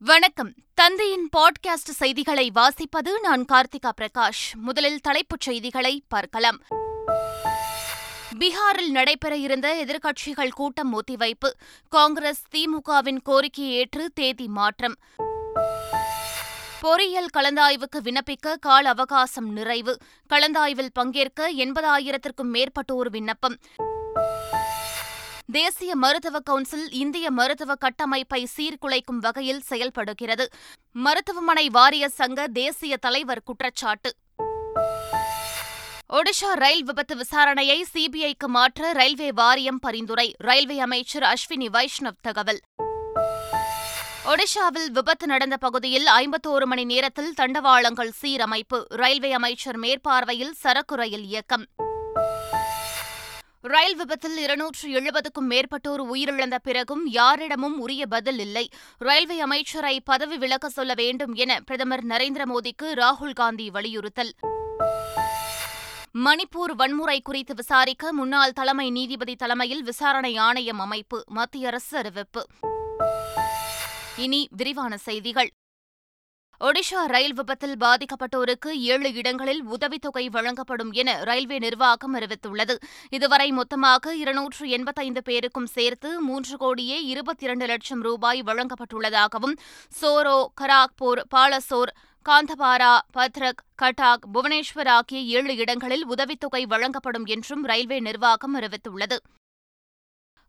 வணக்கம். தந்தையின் பாட்காஸ்ட் செய்திகளை வாசிப்பது நான் கார்த்திகா பிரகாஷ். முதலில் தலைப்புச் செய்திகளை பார்க்கலாம். பீகாரில் நடைபெற இருந்த எதிர்க்கட்சிகள் கூட்டம் ஒத்திவைப்பு. காங்கிரஸ் திமுகவின் கோரிக்கையை ஏற்று தேதி மாற்றம். பொறியியல் கலந்தாய்வுக்கு விண்ணப்பிக்க கால அவகாசம் நிறைவு. கலந்தாய்வில் பங்கேற்க எண்பதாயிரத்திற்கும் மேற்பட்டோர் விண்ணப்பம். தேசிய மருத்துவ கவுன்சில் இந்திய மருத்துவ கட்டமைப்பை சீர்குலைக்கும் வகையில் செயல்படுகிறது. மருத்துவமனை வாரிய சங்க தேசிய தலைவர் குற்றச்சாட்டு. ஒடிஷா ரயில் விபத்து விசாரணையை சிபிஐக்கு மாற்ற ரயில்வே வாரியம் பரிந்துரை ரயில்வே அமைச்சர் அஸ்வினி வைஷ்ணவ் தகவல். ஒடிஷாவில் விபத்து நடந்த பகுதியில் ஐம்பத்தோரு மணி நேரத்தில் தண்டவாளங்கள் சீரமைப்பு ரயில்வே அமைச்சர் மேற்பார்வையில் சரக்கு ரயில் இயக்கம். ரயில் விபத்தில் இருநூற்று எழுபதுக்கும் மேற்பட்டோர் உயிரிழந்த பிறகும் யாரிடமும் உரிய பதில் இல்லை. ரயில்வே அமைச்சரை பதவி விலக சொல்ல வேண்டும் என பிரதமர் நரேந்திர மோடிக்கு ராகுல் காந்தி வலியுறுத்தல். மணிப்பூர் வன்முறை குறித்து விசாரிக்க முன்னாள் தலைமை நீதிபதி தலைமையில் விசாரணை ஆணையம் அமைப்பு மத்திய அரசு அறிவிப்பு. இனி விரிவான செய்திகள். ஒடிஷா ரயில் விபத்தில் பாதிக்கப்பட்டோருக்கு ஏழு இடங்களில் உதவித்தொகை வழங்கப்படும் என ரயில்வே நிர்வாகம் அறிவித்துள்ளது. இதுவரை மொத்தமாக இருநூற்று எண்பத்தைந்து பேருக்கும் சேர்த்து மூன்று கோடியே இருபத்தி இரண்டு லட்சம் ரூபாய் வழங்கப்பட்டுள்ளதாகவும் சோரோ கராக்பூர் பாலசோர் காந்தபாரா பத்ரக் கட்டாக் புவனேஸ்வர் ஆகிய ஏழு இடங்களில் உதவித்தொகை வழங்கப்படும் என்றும் ரயில்வே நிர்வாகம் அறிவித்துள்ளது.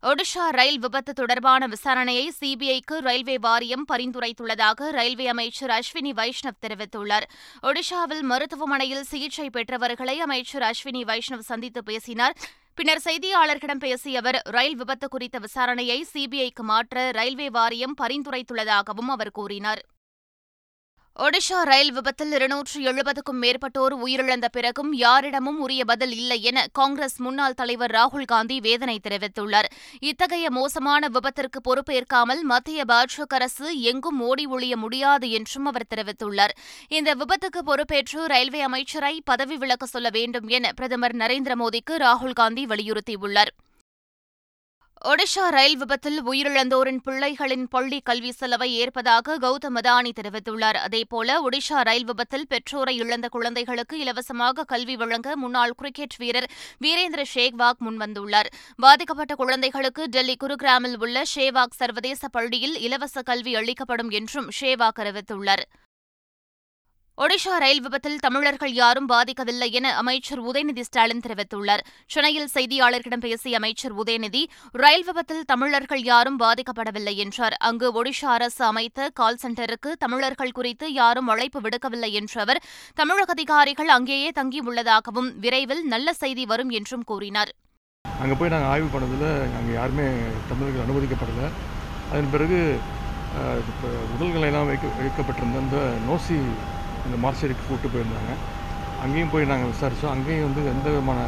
ஒடிஷா ரயில் விபத்து தொடர்பான விசாரணையை சிபிஐக்கு ரயில்வே வாரியம் பரிந்துரைத்துள்ளதாக ரயில்வே அமைச்சர் அஸ்வினி வைஷ்ணவ் தெரிவித்துள்ளார். ஒடிஷாவில் மருத்துவமனையில் சிகிச்சை பெற்றவர்களை அமைச்சர் அஸ்வினி வைஷ்ணவ் சந்தித்து பேசினார். பின்னர் செய்தியாளர்களிடம் பேசிய அவர் ரயில் விபத்து குறித்த விசாரணையை சிபிஐக்கு மாற்ற ரயில்வே வாரியம் பரிந்துரைத்துள்ளதாகவும் அவர் கூறினார். ஒடிஷா ரயில் விபத்தில் இருநூற்று எழுபதுக்கும் மேற்பட்டோர் உயிரிழந்த பிறகும் யாரிடமும் உரிய பதில் இல்லை என காங்கிரஸ் முன்னாள் தலைவர் ராகுல் காந்தி வேதனை தெரிவித்துள்ளார். இத்தகைய மோசமான விபத்திற்கு பொறுப்பேற்காமல் மத்திய பாஜக அரசு எங்கும் ஓடி ஒழிய முடியாது என்றும் அவர் தெரிவித்துள்ளார். இந்த விபத்துக்கு பொறுப்பேற்று ரயில்வே அமைச்சரை பதவி விலக்க சொல்ல வேண்டும் என பிரதமர் நரேந்திர மோடிக்கு ராகுல் காந்தி வலியுறுத்தியுள்ளார். ஒடிஷா ரயில் விபத்தில் உயிரிழந்தோரின் பிள்ளைகளின் பள்ளி கல்வி செலவை ஏற்பதாக கௌதம் அதானி தெரிவித்துள்ளார். அதேபோல ஒடிஷா ரயில் விபத்தில் பெற்றோரை இழந்த குழந்தைகளுக்கு இலவசமாக கல்வி வழங்க முன்னாள் கிரிக்கெட் வீரர் வீரேந்திர ஷேக்வாக் முன்வந்துள்ளார். பாதிக்கப்பட்ட குழந்தைகளுக்கு டெல்லி குருகிராமில் உள்ள ஷேவாக் சர்வதேச பள்ளியில் இலவச கல்வி அளிக்கப்படும் என்றும் ஷேவாக் அறிவித்துள்ளார் ஒடிஷா ரயில் விபத்தில் தமிழர்கள் யாரும் பாதிக்கவில்லை என அமைச்சர் உதயநிதி ஸ்டாலின் தெரிவித்துள்ளார். சென்னையில் செய்தியாளர்களிடம் பேசிய அமைச்சர் உதயநிதி ரயில் விபத்தில் தமிழர்கள் யாரும் பாதிக்கப்படவில்லை என்றார். அங்கு ஒடிஷா அரசு அமைத்த கால் சென்டருக்கு தமிழர்கள் குறித்து யாரும் அழைப்பு விடுக்கவில்லை என்ற அவர் தமிழக அதிகாரிகள் அங்கேயே தங்கியுள்ளதாகவும் விரைவில் நல்ல செய்தி வரும் என்றும் கூறினார். அங்கே போய் நாங்கள் ஆய்வு பண்ணதில் அங்கே யாருமே தமிழர்கள் அனுமதிக்கப்படலை. அதன் பிறகு உடல்களெல்லாம் வைக்க வைக்கப்பட்டிருந்த அந்த நோசி இந்த மார்ச்சரிக்கு கூப்பிட்டு போயிருந்தாங்க. அங்கேயும் போய் நாங்கள் விசாரித்தோம் அங்கேயும் வந்து எந்த விதமான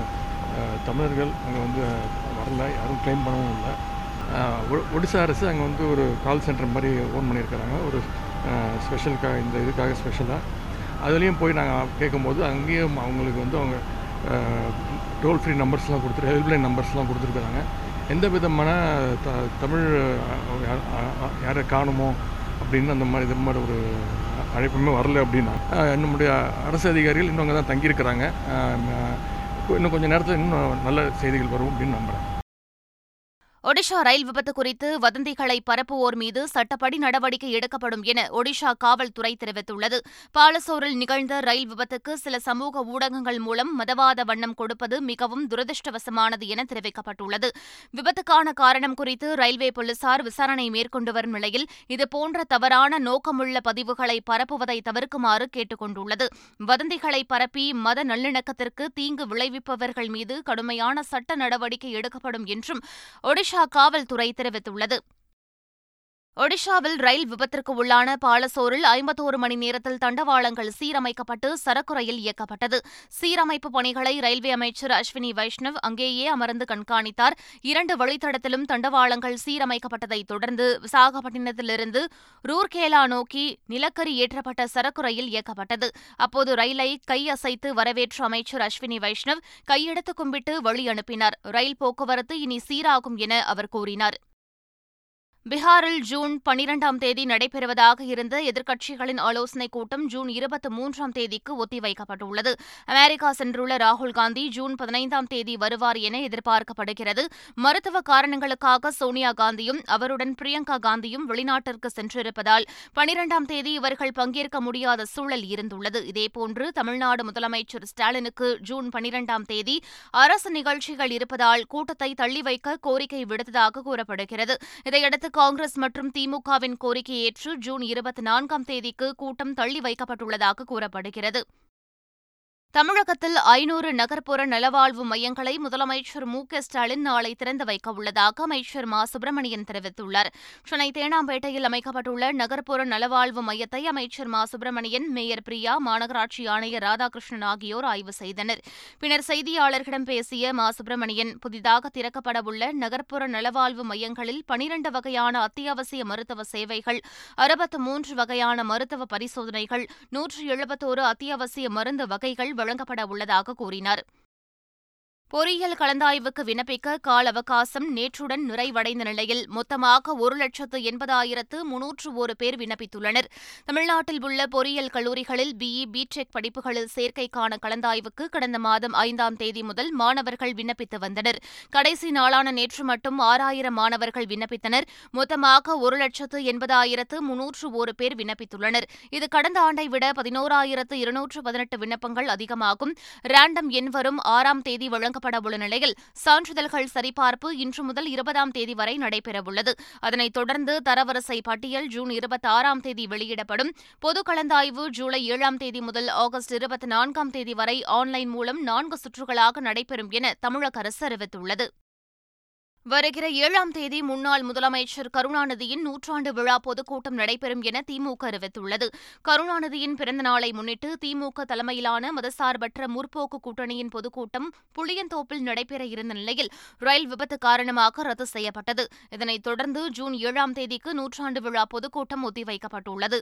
தமிழர்கள் அங்கே வந்து வரல. யாரும் கிளைம் பண்ணவும் இல்லை. ஒடிசா அரசு அங்கே வந்து ஒரு கால் சென்டர் மாதிரி ஓன் பண்ணியிருக்கிறாங்க. ஒரு ஸ்பெஷலுக்காக இந்த இதுக்காக ஸ்பெஷலாக அதுலேயும் போய் நாங்கள் கேட்கும்போது அங்கேயும் அவங்களுக்கு வந்து அவங்க டோல் ஃப்ரீ நம்பர்ஸ்லாம் கொடுத்துரு ஹெல்ப்லைன் நம்பர்ஸ்லாம் கொடுத்துருக்குறாங்க. எந்த விதமான த தமிழ் யாரை காணுமோ அப்படின்னு அந்த மாதிரி இது மாதிரி ஒரு அழைப்புமே வரல அப்படின்னா நம்முடைய அரசு அதிகாரிகள் இன்னும் அங்கே தான் தங்கியிருக்கிறாங்க இன்னும் கொஞ்சம் நேரத்தில் இன்னும் நல்ல செய்திகள் வரும் அப்படின்னு நம்புகிறேன் ஒடிஷா ரயில் விபத்து குறித்து வதந்திகளை பரப்புவோர் மீது சட்டப்படி நடவடிக்கை எடுக்கப்படும் என ஒடிஷா காவல்துறை தெரிவித்துள்ளது. பாலசோரில் நிகழ்ந்த ரயில் விபத்துக்கு சில சமூக ஊடகங்கள் மூலம் மதவாத வண்ணம் கொடுப்பது மிகவும் துரதிருஷ்டவசமானது என தெரிவிக்கப்பட்டுள்ளது. விபத்துக்கான காரணம் குறித்து ரயில்வே போலீசார் விசாரணை மேற்கொண்டு வரும் நிலையில் இதுபோன்ற தவறான நோக்கமுள்ள பதிவுகளை பரப்புவதை தவிர்க்குமாறு கேட்டுக் கொண்டுள்ளது வதந்திகளை பரப்பி மத நல்லிணக்கத்திற்கு தீங்கு விளைவிப்பவர்கள் மீது கடுமையான சட்ட நடவடிக்கை எடுக்கப்படும் என்றும் ஒடிஷா ஒடிஷா காவல்துறை தெரிவித்துள்ளது. ஒடிஷாவில் ரயில் விபத்திற்கு உள்ளான பாலசோரில் ஐம்பத்தோரு மணி நேரத்தில் தண்டவாளங்கள் சீரமைக்கப்பட்டு சரக்கு ரயில் இயக்கப்பட்டது. சீரமைப்பு பணிகளை ரயில்வே அமைச்சர் அஸ்வினி வைஷ்ணவ் அங்கேயே அமர்ந்து கண்காணித்தார். இரண்டு வழித்தடத்திலும் தண்டவாளங்கள் சீரமைக்கப்பட்டதைத் தொடர்ந்து விசாகப்பட்டினத்திலிருந்து ரூர்கேலா நோக்கி நிலக்கரி ஏற்றப்பட்ட சரக்கு ரயில் இயக்கப்பட்டது. அப்போது ரயிலை கையசைத்து வரவேற்ற அமைச்சர் அஸ்வினி வைஷ்ணவ் கையெடுத்து கும்பிட்டு வழி அனுப்பினார். ரயில் போக்குவரத்து இனி சீராகும் என அவர் கூறினார். பீகாரில் ஜூன் பனிரெண்டாம் தேதி நடைபெறுவதாக இருந்த எதிர்க்கட்சிகளின் ஆலோசனைக் கூட்டம் ஜூன் இருபத்தி மூன்றாம் தேதிக்கு ஒத்திவைக்கப்பட்டுள்ளது. அமெரிக்கா சென்றுள்ள ராகுல் காந்தி ஜூன் பதினைந்தாம் தேதி வருவார் என எதிர்பார்க்கப்படுகிறது. மருத்துவ காரணங்களுக்காக சோனியா காந்தியும் அவருடன் பிரியங்கா காந்தியும் வெளிநாட்டிற்கு சென்றிருப்பதால் பனிரெண்டாம் தேதி இவர்கள் பங்கேற்க முடியாத சூழல் இருந்துள்ளது. இதேபோன்று தமிழ்நாடு முதலமைச்சர் ஸ்டாலினுக்கு ஜூன் பனிரெண்டாம் தேதி அரசு நிகழ்ச்சிகள் இருப்பதால் கூட்டத்தை தள்ளி வைக்க கோரிக்கை விடுத்ததாக கூறப்படுகிறது. இதையடுத்து காங்கிரஸ் மற்றும் திமுகவின் கோரிக்கையேற்று ஜூன் இருபத்தி நான்காம் தேதிக்கு கூட்டம் தள்ளி வைக்கப்பட்டுள்ளதாக கூறப்படுகிறது. தமிழகத்தில் ஐநூறு நகர்ப்புற நலவாழ்வு மையங்களை முதலமைச்சர் மு க ஸ்டாலின் நாளை திறந்து வைக்க உள்ளதாக அமைச்சர் மா. சுப்பிரமணியன் தெரிவித்துள்ளார். சென்னை தேனாம்பேட்டையில் அமைக்கப்பட்டுள்ள நகர்ப்புற நலவாழ்வு மையத்தை அமைச்சர் மா. சுப்பிரமணியன் மேயர் பிரியா மாநகராட்சி ஆணையர் ராதாகிருஷ்ணன் ஆகியோர் ஆய்வு செய்தனர். பின்னர் செய்தியாளர்களிடம் பேசிய மா. சுப்பிரமணியன் புதிதாக திறக்கப்படவுள்ள நகர்ப்புற நலவாழ்வு மையங்களில் பனிரண்டு வகையான அத்தியாவசிய மருத்துவ சேவைகள் அறுபத்து மூன்று வகையான மருத்துவ பரிசோதனைகள் நூற்று எழுபத்தோரு அத்தியாவசிய மருந்து வகைகள் வழங்கப்பட உள்ளதாக கூறினார். பொறியியல் கலந்தாய்வுக்கு விண்ணப்பிக்க கால அவகாசம் நேற்றுடன் நிறைவடைந்த நிலையில் மொத்தமாக ஒரு லட்சத்து எண்பதாயிரத்து முன்னூற்று ஒரு பேர் விண்ணப்பித்துள்ளனர். தமிழ்நாட்டில் உள்ள பொறியியல் கல்லூரிகளில் பிஇ பிடெக் படிப்புகளில் சேர்க்கைக்கான கலந்தாய்வுக்கு கடந்த மாதம் ஐந்தாம் தேதி முதல் மாணவர்கள் விண்ணப்பித்து வந்தனர். கடைசி நாளான நேற்று மட்டும் ஆறாயிரம் மாணவர்கள் விண்ணப்பித்தனர். மொத்தமாக ஒரு லட்சத்து எண்பதாயிரத்து முன்னூற்று ஒரு பேர் விண்ணப்பித்துள்ளனர். இது கடந்த ஆண்டை விட பதினோராயிரத்து இருநூற்று பதினெட்டு விண்ணப்பங்கள் அதிகமாகும். ரேண்டம் எண் வரும் ஆறாம் தேதி வழங்க வழங்கப்பட உள்ள நிலையில் சான்றிதழ்கள் சரிபார்ப்பு இன்று முதல் இருபதாம் தேதி வரை நடைபெறவுள்ளது. அதனைத் தொடர்ந்து தரவரிசை பட்டியல் ஜூன் இருபத்தி ஆறாம் தேதி வெளியிடப்படும். பொது கலந்தாய்வு ஜூலை ஏழாம் தேதி முதல் ஆகஸ்ட் இருபத்தி நான்காம் தேதி வரை ஆன்லைன் மூலம் நான்கு சுற்றுகளாக நடைபெறும் என தமிழக அரசு அறிவித்துள்ளது. வருகிற ஏழாம் தேதி முன்னாள் முதலமைச்சர் கருணாநிதியின் நூற்றாண்டு விழா பொதுக்கூட்டம் நடைபெறும் என திமுக அறிவித்துள்ளது. கருணாநிதியின் பிறந்த நாளை முன்னிட்டு திமுக தலைமையிலான மதசார்பற்ற முற்போக்கு கூட்டணியின் பொதுக்கூட்டம் புளியந்தோப்பில் நடைபெற இருந்த நிலையில் ரயில் விபத்து காரணமாக ரத்து செய்யப்பட்டது. இதனைத் தொடர்ந்து ஜூன் ஏழாம் தேதிக்கு நூற்றாண்டு விழா பொதுக்கூட்டம் ஒத்திவைக்கப்பட்டுள்ளது.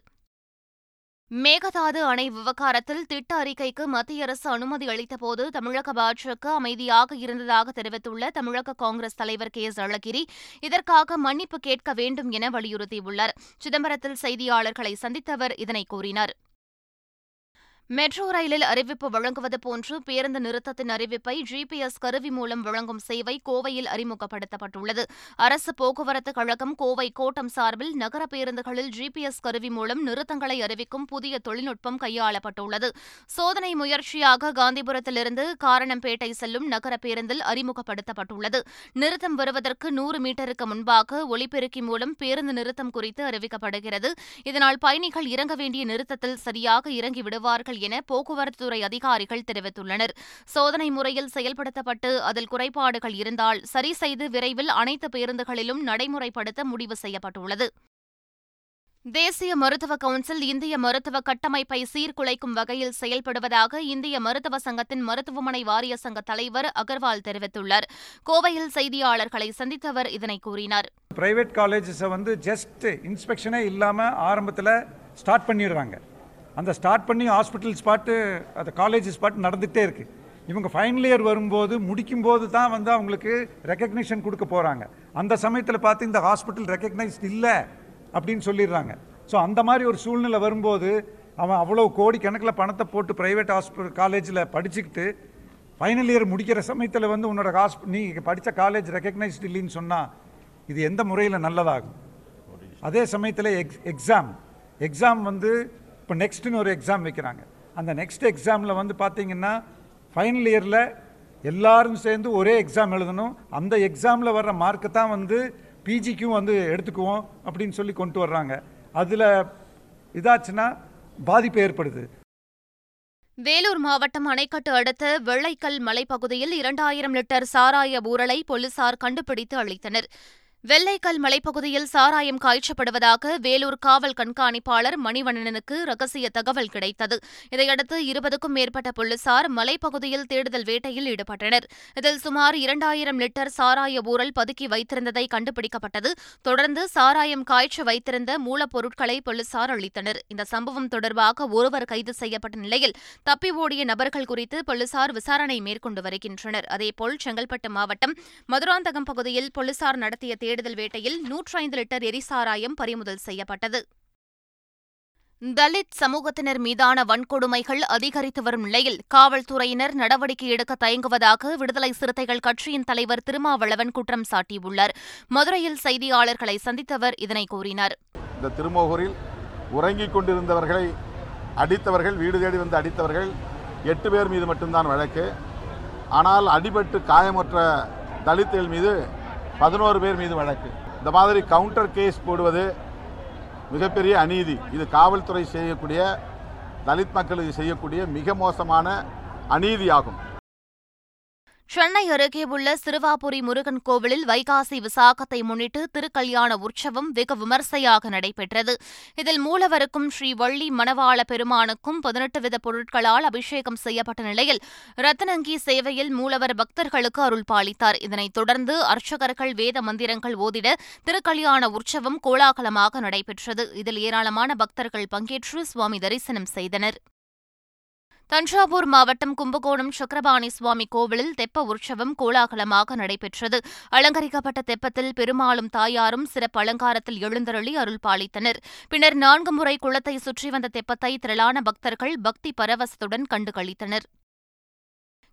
மேகதாது அணை விவகாரத்தில் திட்ட அறிக்கைக்கு மத்திய அரசு அனுமதி அளித்தபோது தமிழக பாஜக அமைதியாக இருந்ததாக தெரிவித்துள்ள தமிழக காங்கிரஸ் தலைவர் கே எஸ் அழகிரி இதற்காக மன்னிப்பு கேட்க வேண்டும் என வலியுறுத்தியுள்ளார். சிதம்பரத்தில் செய்தியாளர்களை சந்தித்தவர் இதனை கூறினார். மெட்ரோ ரயிலில் அறிவிப்பு வழங்குவது போன்று பேருந்து நிறுத்தத்தின் அறிவிப்பை ஜிபிஎஸ் கருவி மூலம் வழங்கும் சேவை கோவையில் அறிமுகப்படுத்தப்பட்டுள்ளது. அரசு போக்குவரத்து கழகம் கோவை கோட்டம் சார்பில் நகர பேருந்துகளில் ஜிபிஎஸ் கருவி மூலம் நிறுத்தங்களை அறிவிக்கும் புதிய தொழில்நுட்பம் கையாளப்பட்டுள்ளது. சோதனை முயற்சியாக காந்திபுரத்திலிருந்து காரணம்பேட்டை செல்லும் நகர பேருந்தில் அறிமுகப்படுத்தப்பட்டுள்ளது. நிறுத்தம் வருவதற்கு நூறு மீட்டருக்கு முன்பாக ஒலிபெருக்கி மூலம் பேருந்து நிறுத்தம் குறித்து அறிவிக்கப்படுகிறது. இதனால் பயணிகள் இறங்க வேண்டிய நிறுத்தத்தில் சரியாக இறங்கி விடுவார்கள் என போக்குவரத்துத்துறை அதிகாரிகள் தெரிவித்துள்ளனர். சோதனை முறையில் செயல்படுத்தப்பட்டு அதில் குறைபாடுகள் இருந்தால் சரி செய்து விரைவில் அனைத்து பேருந்துகளிலும் நடைமுறைப்படுத்த முடிவு செய்யப்பட்டுள்ளது. தேசிய மருத்துவ கவுன்சில் இந்திய மருத்துவ கட்டமைப்பை சீர்குலைக்கும் வகையில் செயல்படுவதாக இந்திய மருத்துவ சங்கத்தின் மருத்துவமனை வாரிய சங்க தலைவர் அகர்வால் தெரிவித்துள்ளார். கோவையில் செய்தியாளர்களை சந்தித்தவர் இதனை கூறினார். பிரைவேட் காலேஜஸை வந்து ஜஸ்ட் இன்ஸ்பெக்ஷனே இல்லாமல் ஆரம்பத்தில் ஸ்டார்ட் பண்ணிடுறாங்க. அந்த ஸ்டார்ட் பண்ணி ஹாஸ்பிட்டல் ஸ்பாட்டு அந்த காலேஜ் ஸ்பாட் நடந்துகிட்டே இருக்குது இவங்க ஃபைனல் இயர் வரும்போது முடிக்கும்போது தான் வந்து அவங்களுக்கு ரெக்கக்னிஷன் கொடுக்க போகிறாங்க அந்த சமயத்தில் பார்த்து இந்த ஹாஸ்பிட்டல் ரெக்கக்னைஸ்ட் இல்லை அப்படின்னு சொல்லிடுறாங்க. ஸோ அந்த மாதிரி ஒரு சூழ்நிலை வரும்போது அவன் அவ்வளோ கோடி கணக்கில் பணத்தை போட்டு ப்ரைவேட் ஹாஸ்பிட்டல் காலேஜில் படிச்சுக்கிட்டு ஃபைனல் இயர் முடிக்கிற சமயத்தில் வந்து உன்னோட ஹாஸ்ப நீ படித்த காலேஜ் ரெக்கக்னைஸ்ட் இல்லைன்னு சொன்னால் இது எந்த முறையில் நல்லதாகும்? அதே சமயத்தில் எக்ஸ் எக்ஸாம் எக்ஸாம் வந்து இப்போ நெக்ஸ்ட்டுன்னு ஒரு எக்ஸாம் வைக்கிறாங்க. அந்த நெக்ஸ்ட் எக்ஸாமில் வந்து பார்த்தீங்கன்னா ஃபைனல் இயரில் எல்லாரும் சேர்ந்து ஒரே எக்ஸாம் எழுதணும். அந்த எக்ஸாமில் வர்ற மார்க்கை தான் வந்து பிஜிக்கும் வந்து எடுத்துக்குவோம் அப்படின்னு சொல்லி கொண்டு வர்றாங்க. அதில் இதாச்சுன்னா பாதிப்பு ஏற்படுது. வேலூர் மாவட்டம் அணைக்கட்டு அடுத்த வெள்ளைக்கல் மலைப்பகுதியில் இரண்டாயிரம் லிட்டர் சாராய ஊரலை போலீசார் கண்டுபிடித்து அளித்தனர் வெள்ளைக்கல் மலைப்பகுதியில் சாராயம் காய்ச்சப்படுவதாக வேலூர் காவல் கண்காணிப்பாளர் மணிவண்ணனுக்கு ரகசிய தகவல் கிடைத்தது. இதையடுத்து இருபதுக்கும் மேற்பட்ட போலீசார் மலைப்பகுதியில் தேடுதல் வேட்டையில் ஈடுபட்டனர். இதில் சுமார் இரண்டாயிரம் லிட்டர் சாராய ஊரல் பதுக்கி வைத்திருந்ததை கண்டுபிடிக்கப்பட்டது. தொடர்ந்து சாராயம் காய்ச்ச வைத்திருந்த மூலப்பொருட்களை போலீசார் அளித்தனர் இந்த சம்பவம் தொடர்பாக ஒருவர் கைது செய்யப்பட்ட நிலையில் தப்பி ஓடிய நபர்கள் குறித்து போலீசார் விசாரணை மேற்கொண்டு வருகின்றனர். அதேபோல் செங்கல்பட்டு மாவட்டம் மதுராந்தகம் பகுதியில் போலீசார் நடத்திய தேடுதல் வேட்டையில் நூற்றி ஐந்து லிட்டர் எரிசாராயம் பறிமுதல் செய்யப்பட்டது. தலித் சமூகத்தினர் மீதான வன்கொடுமைகள் அதிகரித்து வரும் நிலையில் காவல்துறையினர் நடவடிக்கை எடுக்க தயங்குவதாக விடுதலை சிறுத்தைகள் கட்சியின் தலைவர் திருமாவளவன் குற்றம் சாட்டியுள்ளார். மதுரையில் செய்தியாளர்களை சந்தித்தவர் இதனை கூறினார். இந்த திருமோகூரில் உறங்கிக் கொண்டிருந்தவர்களை அடித்தவர்கள் வீடு தேடி வந்து அடித்தவர்கள் எட்டு பேர் மீது மட்டும்தான் வழக்கு. ஆனால் அடிபட்டு காயமற்ற தலித்துகள் மீது பதினோரு பேர் மீது வழக்கு. இந்த மாதிரி கவுண்டர் கேஸ் போடுவது மிகப்பெரிய அநீதி. இது காவல்துறை செய்யக்கூடிய தலித் மக்களுக்கு செய்யக்கூடிய மிக மோசமான அநீதியாகும். சென்னை அருகே உள்ள சிறுவாபுரி முருகன் கோவிலில் வைகாசி விசாகத்தை முன்னிட்டு திருக்கல்யாண உற்சவம் வெகு விமர்சையாக நடைபெற்றது. இதில் மூலவருக்கும் ஸ்ரீ வள்ளி மணவாள பெருமானுக்கும் பதினெட்டு வித பொருட்களால் அபிஷேகம் செய்யப்பட்ட நிலையில் ரத்தனங்கி சேவையில் மூலவர் பக்தர்களுக்கு அருள் பாலித்தார். இதனைத் தொடர்ந்து அர்ச்சகர்கள் வேத மந்திரங்கள் ஓதிட திருக்கல்யாண உற்சவம் கோலாகலமாக நடைபெற்றது. இதில் ஏராளமான பக்தர்கள் பங்கேற்று சுவாமி தரிசனம் செய்தனர். தஞ்சாவூர் மாவட்டம் கும்பகோணம் சக்கரபாணி சுவாமி கோவிலில் தெப்ப உற்சவம் கோலாகலமாக நடைபெற்றது. அலங்கரிக்கப்பட்ட தெப்பத்தில் பெருமாளும் தாயாரும் சிறப்பு அலங்காரத்தில் எழுந்தருளி அருள் பாலித்தனர். பின்னர் நான்கு முறை குளத்தை சுற்றி வந்த தெப்பத்தை திரளான பக்தர்கள் பக்தி பரவசத்துடன் கண்டுகளித்தனர்.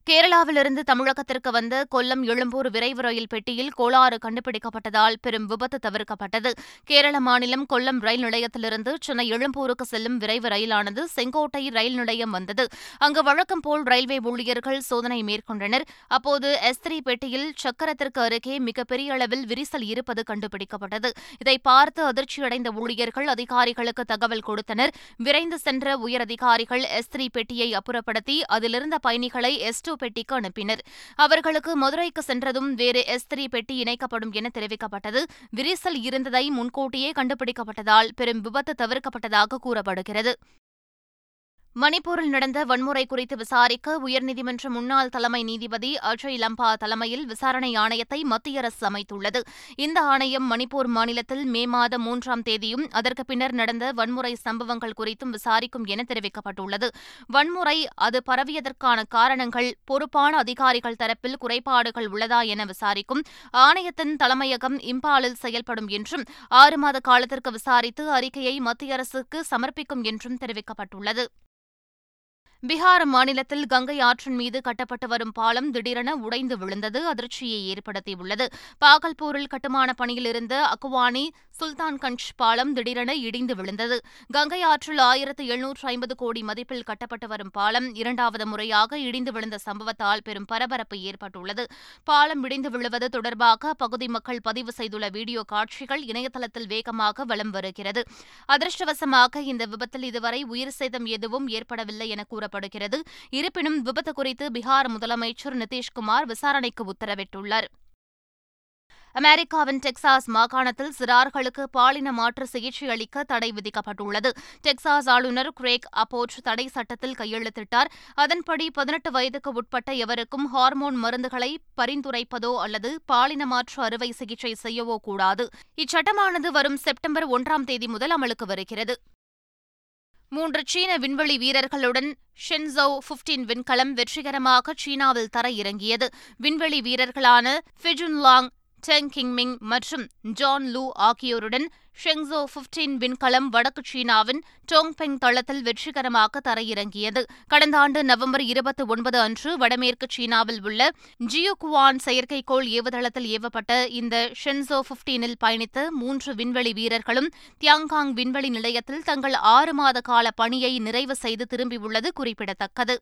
கேரளாவிலிருந்து தமிழகத்திற்கு வந்த கொல்லம் எழும்பூர் விரைவு ரயில் பெட்டியில் கோளாறு கண்டுபிடிக்கப்பட்டதால் பெரும் விபத்து தவிர்க்கப்பட்டது. கேரள மாநிலம் கொல்லம் ரயில் நிலையத்திலிருந்து சென்னை எழும்பூருக்கு செல்லும் விரைவு ரயிலானது செங்கோட்டை ரயில் நிலையம் வந்தது. அங்கு வழக்கம் போல் ரயில்வே ஊழியர்கள் சோதனை மேற்கொண்டனர். அப்போது எஸ்திரி பெட்டியில் சக்கரத்திற்கு அருகே மிகப்பெரிய அளவில் விரிசல் இருப்பது கண்டுபிடிக்கப்பட்டது. இதை பார்த்து அதிர்ச்சியடைந்த ஊழியர்கள் அதிகாரிகளுக்கு தகவல் கொடுத்தனர். விரைந்து சென்ற உயரதிகாரிகள் எஸ்திரி பெட்டியை அப்புறப்படுத்தி அதிலிருந்த பயணிகளை எஸ் டூ பெட்டிக்கு அனுப்பினர். அவர்களுக்கு மதுரைக்கு சென்றதும் வேறு எஸ் த்ரீ பெட்டி இணைக்கப்படும் என தெரிவிக்கப்பட்டது. விரிசல் இருந்ததை முன்கூட்டியே கண்டுபிடிக்கப்பட்டதால் பெரும் விபத்து தவிர்க்கப்பட்டதாக கூறப்படுகிறது. மணிப்பூரில் நடந்த வன்முறை குறித்து விசாரிக்க உயர்நீதிமன்ற முன்னாள் தலைமை நீதிபதி அஜய் லம்பா தலைமையில் விசாரணை ஆணையத்தை மத்திய அரசு அமைத்துள்ளது. இந்த ஆணையம் மணிப்பூர் மாநிலத்தில் மே மாதம் மூன்றாம் தேதியும் அதற்கு பின்னர் நடந்த வன்முறை சம்பவங்கள் குறித்தும் விசாரிக்கும் என தெரிவிக்கப்பட்டுள்ளது. வன்முறை அது பரவியதற்கான காரணங்கள் பொறுப்பான அதிகாரிகள் தரப்பில் குறைபாடுகள் உள்ளதா என விசாரிக்கும் ஆணையத்தின் தலைமையகம் இம்பாலில் செயல்படும் என்றும் ஆறு மாத காலத்திற்கு விசாரித்து அறிக்கையை மத்திய அரசுக்கு சமர்ப்பிக்கும் என்றும் தெரிவிக்கப்பட்டுள்ளது. பீகார் மாநிலத்தில் கங்கை ஆற்றின் மீது கட்டப்பட்டு வரும் பாலம் திடீரென உடைந்து விழுந்தது. அதிர்ச்சியை ஏற்படுத்தியுள்ளது. பாகல்பூரில் கட்டுமான பணியில் இருந்த அக்குவானி சுல்தான்கஞ்ச் பாலம் திடீரென இடிந்து விழுந்தது. கங்கை ஆற்றில் ஆயிரத்து எழுநூற்று ஐம்பது கோடி மதிப்பில் கட்டப்பட்டு வரும் பாலம் இரண்டாவது முறையாக இடிந்து விழுந்த சம்பவத்தால் பெரும் பரபரப்பு ஏற்பட்டுள்ளது. பாலம் இடிந்து விழுவது தொடர்பாக பகுதி மக்கள் பதிவு செய்துள்ள வீடியோ காட்சிகள் இணையதளத்தில் வேகமாக வலம் வருகிறது. அதிர்ஷ்டவசமாக இந்த விபத்தில் இதுவரை உயிர் சேதம் எதுவும் ஏற்படவில்லை என கூற கூறப்படுகிறது இருப்பினும் விபத்து குறித்து பீகார் முதலமைச்சர் நிதிஷ்குமார் விசாரணைக்கு உத்தரவிட்டுள்ளார். அமெரிக்காவின் டெக்சாஸ் மாகாணத்தில் சிறார்களுக்கு பாலின மாற்று சிகிச்சை அளிக்க தடை விதிக்கப்பட்டுள்ளது. டெக்சாஸ் ஆளுநர் கிரேக் அப்போச் தடை சட்டத்தில் கையெழுத்திட்டார். அதன்படி பதினெட்டு வயதுக்கு உட்பட்ட எவருக்கும் ஹார்மோன் மருந்துகளை பரிந்துரைப்பதோ அல்லது பாலின மாற்று அறுவை சிகிச்சை செய்யவோ கூடாது. இச்சட்டமானது வரும் செப்டம்பர் ஒன்றாம் தேதி முதல் அமலுக்கு வருகிறது. மூன்று சீன விண்வெளி வீரர்களுடன் ஷென்சோ பிப்டீன் விண்கலம் வெற்றிகரமாக சீனாவில் தர இறங்கியது விண்வெளி வீரர்களான ஃபிஜுன் லாங் டெங் கிங்மிங் மற்றும் ஜான் லூ ஆகியோருடன் ஷெங்ஸோ பிப்டீன் விண்கலம் வடக்கு சீனாவின் டோங்பெங் தளத்தில் வெற்றிகரமாக தரையிறங்கியது. கடந்த ஆண்டு நவம்பர் இருபத்தி ஒன்பது அன்று வடமேற்கு சீனாவில் உள்ள ஜியோகுவான் செயற்கைக்கோள் ஏவுதளத்தில் ஏவப்பட்ட இந்த ஷென்சோ பிப்டீனில் பயணித்த மூன்று விண்வெளி வீரர்களும் தியாங்காங் விண்வெளி நிலையத்தில் தங்கள் ஆறு மாத கால பணியை நிறைவு செய்து திரும்பியுள்ளது குறிப்பிடத்தக்கது.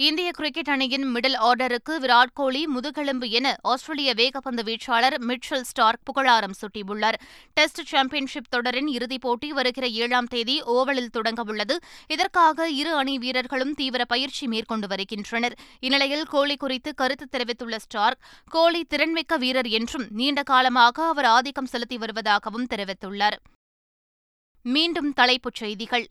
இந்திய கிரிக்கெட் அணியின் மிடில் ஆர்டருக்கு விராட் கோலி முதுகெலும்பு என ஆஸ்திரேலிய வேகப்பந்து வீச்சாளர் மிட்சல் ஸ்டார்க் புகழாரம் சூட்டியுள்ளார். டெஸ்ட் சாம்பியன்ஷிப் தொடரின் இறுதிப் போட்டி வருகிற ஏழாம் தேதி ஓவலில் தொடங்கவுள்ளது இதற்காக இரு அணி வீரர்களும் தீவிர பயிற்சி மேற்கொண்டு வருகின்றனர். இந்நிலையில் கோலி குறித்து கருத்து தெரிவித்துள்ள ஸ்டார்க் கோலி திறன்மிக்க வீரர் என்றும் நீண்ட காலமாக அவர் ஆதிக்கம் செலுத்தி வருவதாகவும் தெரிவித்துள்ளார். மீண்டும் தலைப்புச் செய்திகள்.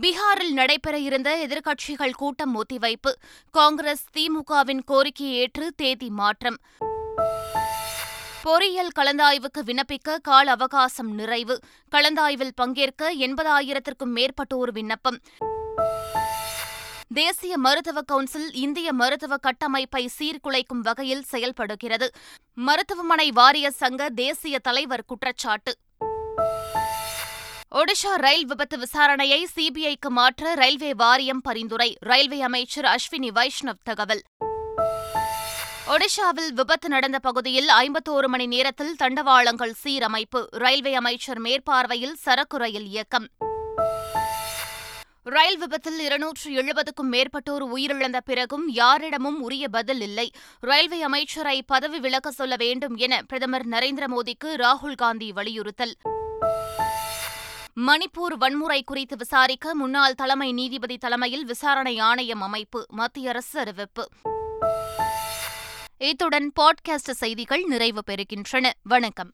பீகாரில் நடைபெற இருந்த எதிர்க்கட்சிகள் கூட்டம் ஒத்திவைப்பு. காங்கிரஸ் திமுகவின் கோரிக்கையை ஏற்று தேதி மாற்றம். பொறியியல் கலந்தாய்வுக்கு விண்ணப்பிக்க கால அவகாசம் நிறைவு. கலந்தாய்வில் பங்கேற்க எண்பதாயிரத்திற்கும் மேற்பட்டோர் விண்ணப்பம். தேசிய மருத்துவ கவுன்சில் இந்திய மருத்துவ கட்டமைப்பை சீர்குலைக்கும் வகையில் செயல்படுகிறது. மருத்துவமனை வாரிய சங்க தேசிய தலைவர் குற்றச்சாட்டு. ஒடிஷா ரயில் விபத்து விசாரணையை சிபிஐக்கு மாற்ற ரயில்வே வாரியம் பரிந்துரை ரயில்வே அமைச்சர் அஸ்வினி வைஷ்ணவ் தகவல். ஒடிஷாவில் விபத்து நடந்த பகுதியில் ஐம்பத்தோரு மணி நேரத்தில் தண்டவாளங்கள் சீரமைப்பு ரயில்வே அமைச்சர் மேற்பார்வையில் சரக்கு ரயில் இயக்கம். ரயில் விபத்தில் இருநூற்று எழுபதுக்கும் மேற்பட்டோர் உயிரிழந்த பிறகும் யாரிடமும் உரிய பதில் இல்லை. ரயில்வே அமைச்சரை பதவி விலக சொல்ல வேண்டும் என பிரதமர் நரேந்திர மோடிக்கு ராகுல் காந்தி வலியுறுத்தல். மணிப்பூர் வன்முறை குறித்து விசாரிக்க முன்னாள் தலைமை நீதிபதி தலைமையில் விசாரணை ஆணையம் அமைப்பு மத்திய அரசு அறிவிப்பு. இத்துடன் பாட்காஸ்ட் செய்திகள் நிறைவு பெறுகின்றன. வணக்கம்.